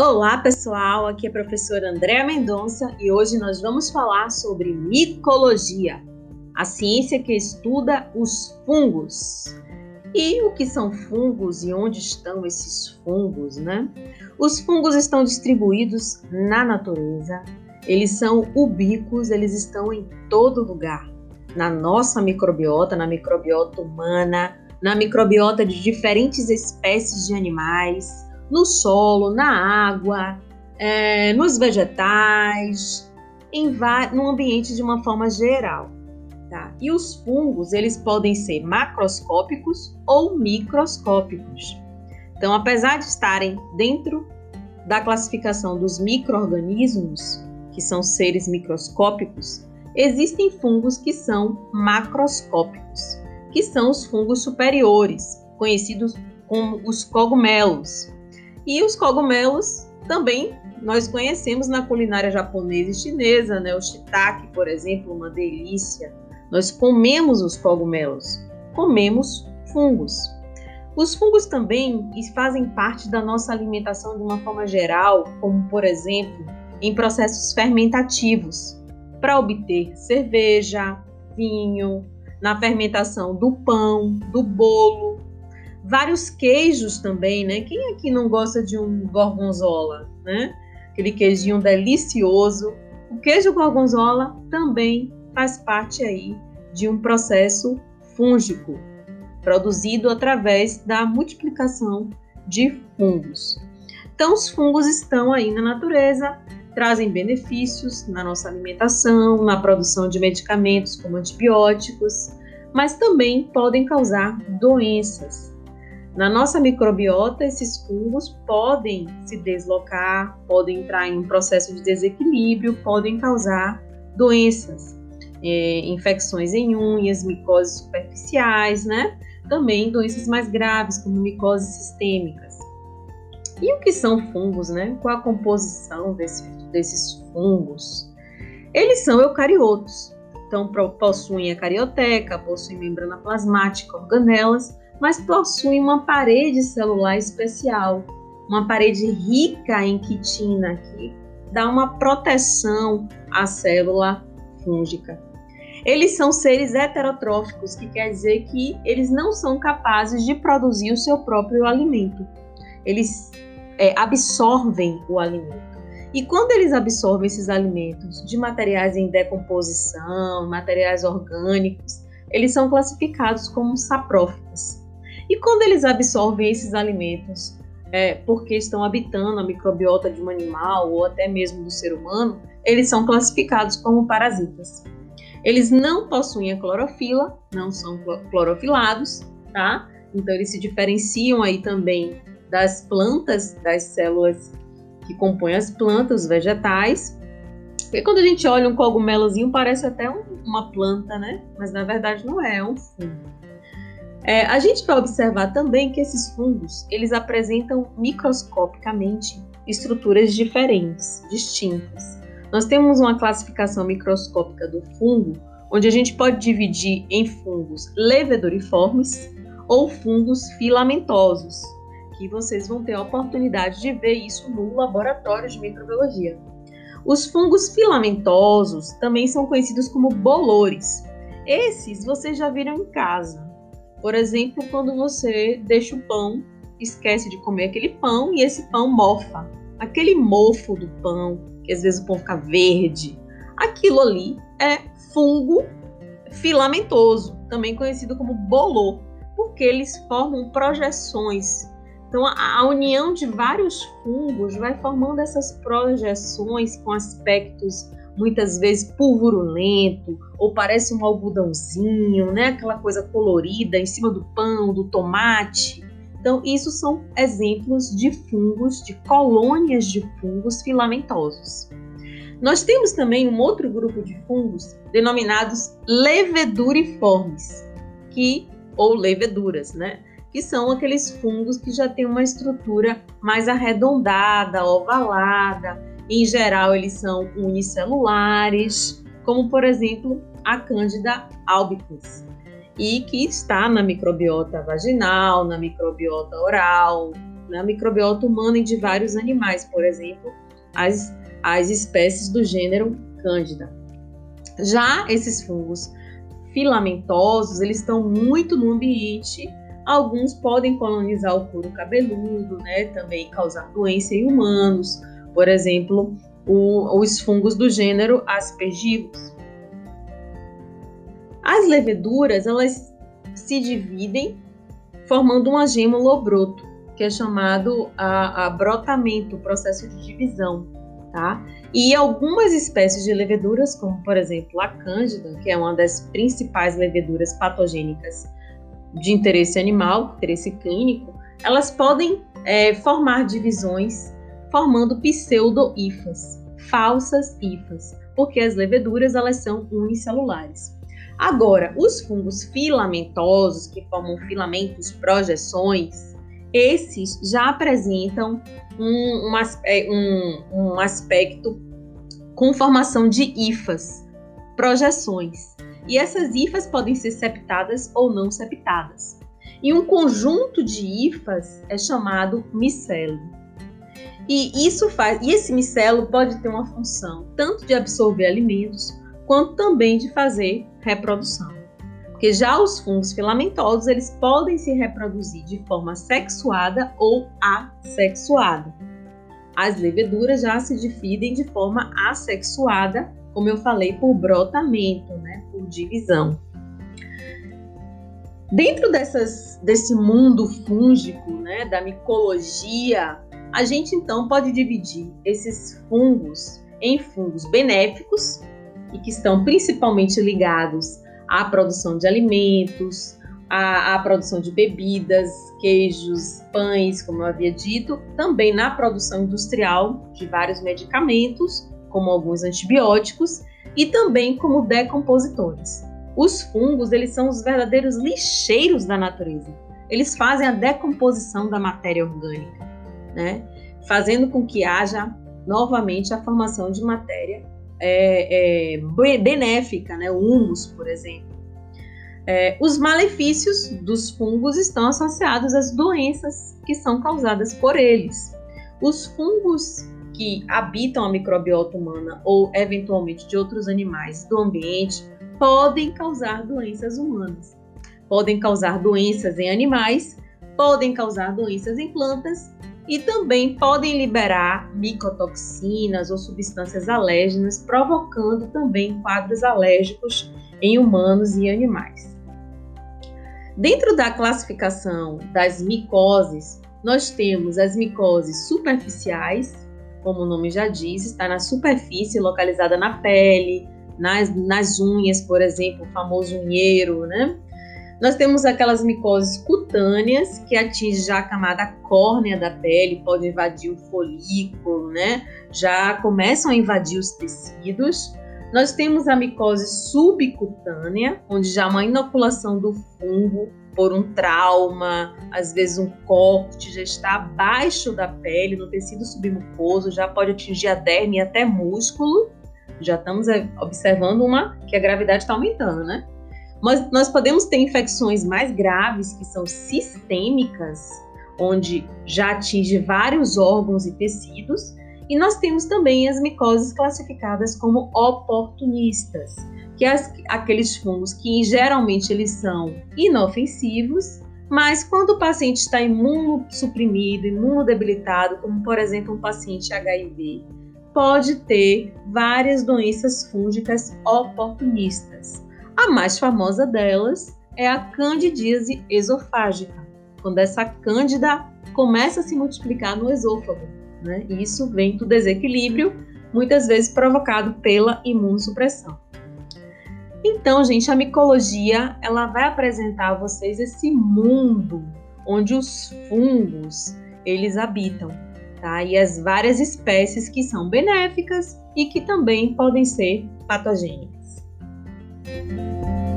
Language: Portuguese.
Olá, pessoal. Aqui é a professora Andréa Mendonça e hoje nós vamos falar sobre micologia, a ciência que estuda os fungos. E o que são fungos e onde estão esses fungos, né? Os fungos estão distribuídos na natureza. Eles são ubíquos, eles estão em todo lugar. Na nossa microbiota, na microbiota humana, na microbiota de diferentes espécies de animais, no solo, na água, é, nos vegetais, em no ambiente de uma forma geral. Tá? E os fungos, eles podem ser macroscópicos ou microscópicos. Então, apesar de estarem dentro da classificação dos microorganismos, que são seres microscópicos, existem fungos que são macroscópicos, que são os fungos superiores, conhecidos como os cogumelos. E os cogumelos também nós conhecemos na culinária japonesa e chinesa, né? O shiitake, por exemplo, uma delícia. Nós comemos os cogumelos, comemos fungos. Os fungos também fazem parte da nossa alimentação de uma forma geral, como por exemplo, em processos fermentativos, para obter cerveja, vinho, na fermentação do pão, do bolo, vários queijos também, né? Quem aqui não gosta de um gorgonzola, né? Aquele queijinho delicioso. O queijo gorgonzola também faz parte aí de um processo fúngico, produzido através da multiplicação de fungos. Então, os fungos estão aí na natureza, trazem benefícios na nossa alimentação, na produção de medicamentos como antibióticos, mas também podem causar doenças. Na nossa microbiota, esses fungos podem se deslocar, podem entrar em um processo de desequilíbrio, podem causar doenças, é, infecções em unhas, micoses superficiais, né? Também doenças mais graves, como micoses sistêmicas. E o que são fungos, né? Qual a composição desse, desses fungos? Eles são eucariotos, então possuem a carioteca, possuem membrana plasmática, organelas, mas possuem uma parede celular especial, uma parede rica em quitina que dá uma proteção à célula fúngica. Eles são seres heterotróficos, que quer dizer que eles não são capazes de produzir o seu próprio alimento. Eles é, absorvem o alimento. E quando eles absorvem esses alimentos de materiais em decomposição, materiais orgânicos, eles são classificados como saprófitas. E quando eles absorvem esses alimentos é, porque estão habitando a microbiota de um animal ou até mesmo do ser humano, eles são classificados como parasitas. Eles não possuem a clorofila, não são clorofilados, tá? Então eles se diferenciam aí também das plantas, das células que compõem as plantas, os vegetais. Porque quando a gente olha um cogumelozinho, parece até um, uma planta, né? Mas na verdade não é, é um fungo. É, a gente vai observar também que esses fungos eles apresentam microscopicamente estruturas diferentes, distintas. Nós temos uma classificação microscópica do fungo, onde a gente pode dividir em fungos levedoriformes ou fungos filamentosos, que vocês vão ter a oportunidade de ver isso no laboratório de microbiologia. Os fungos filamentosos também são conhecidos como bolores. Esses vocês já viram em casa. Por exemplo, quando você deixa o pão, esquece de comer aquele pão e esse pão mofa. Aquele mofo do pão, que às vezes o pão fica verde, aquilo ali é fungo filamentoso, também conhecido como bolor, porque eles formam projeções então, a, união de vários fungos vai formando essas projeções com aspectos muitas vezes pulvurulento ou parece um algodãozinho, né? Aquela coisa colorida em cima do pão, do tomate. Então, isso são exemplos de fungos, de colônias de fungos filamentosos. Nós temos também um outro grupo de fungos denominados leveduriformes, que ou leveduras, né? que são aqueles fungos que já têm uma estrutura mais arredondada, ovalada. Em geral, eles são unicelulares, como por exemplo a Candida albicans, e que está na microbiota vaginal, na microbiota oral, né, a microbiota humana e de vários animais, por exemplo, as, as espécies do gênero Cândida. Já esses fungos filamentosos, eles estão muito no ambiente. Alguns podem colonizar o couro cabeludo, né? Também causar doença em humanos. Por exemplo, o, os fungos do gênero Aspergillus. As leveduras, elas se dividem formando um agêmulo broto, que é chamado a, a brotamento, processo de divisão, tá? E algumas espécies de leveduras, como por exemplo a cândida, que é uma das principais leveduras patogênicas de interesse animal, interesse clínico, elas podem é, formar divisões formando pseudo-hifas, falsas hifas, porque as leveduras elas são unicelulares. Agora, os fungos filamentosos, que formam filamentos, projeções, esses já apresentam um, um, um, um aspecto com formação de hifas, projeções. E essas hifas podem ser septadas ou não septadas. E um conjunto de hifas é chamado micelo. E isso faz, e esse micelo pode ter uma função tanto de absorver alimentos quanto também de fazer reprodução. Porque já os fungos filamentosos, eles podem se reproduzir de forma sexuada ou assexuada. As leveduras já se dividem de forma assexuada, como eu falei, por brotamento, né, por divisão. Dentro dessas, desse mundo fúngico, né, da micologia, a gente então pode dividir esses fungos em fungos benéficos e que estão principalmente ligados à produção de alimentos, à, à, produção de bebidas, queijos, pães, como eu havia dito, também na produção industrial de vários medicamentos, como alguns antibióticos, e também como decompositores. Os fungos, eles são os verdadeiros lixeiros da natureza. Eles fazem a decomposição da matéria orgânica, né? Fazendo com que haja novamente a formação de matéria é, é, benéfica, né? o humus, por exemplo. É, os malefícios dos fungos estão associados às doenças que são causadas por eles. Os fungos que habitam a microbiota humana ou eventualmente de outros animais do ambiente podem causar doenças humanas. Podem causar doenças em animais, podem causar doenças em plantas e também podem liberar micotoxinas ou substâncias alérgenas, provocando também quadros alérgicos em humanos e animais. Dentro da classificação das micoses, nós temos as micoses superficiais, como o nome já diz, está na superfície, localizada na pele, nas, nas unhas, por exemplo, o famoso unheiro, né? Nós temos aquelas micoses cutâneas, que atingem já a camada córnea da pele, pode invadir o folículo, né? Já começam a invadir os tecidos. Nós temos a micose subcutânea, onde já uma inoculação do fungo por um trauma, às vezes um corte, já está abaixo da pele, no tecido submucoso, já pode atingir a derme e até músculo. Já estamos eh, observando uma que a gravidade está aumentando, né? Mas nós podemos ter infecções mais graves, que são sistêmicas, onde já atinge vários órgãos e tecidos, e nós temos também as micoses classificadas como oportunistas, que é aqueles fungos que geralmente eles são inofensivos, mas quando o paciente está imunossuprimido, imunodebilitado, como por exemplo um paciente HIV, pode ter várias doenças fúngicas oportunistas. A mais famosa delas é a candidíase esofágica, quando essa cândida começa a se multiplicar no esôfago. Né? E isso vem do desequilíbrio, muitas vezes provocado pela imunossupressão. Então, gente, a micologia ela vai apresentar a vocês esse mundo onde os fungos eles habitam, tá? E as várias espécies que são benéficas e que também podem ser patogênicas. Bye.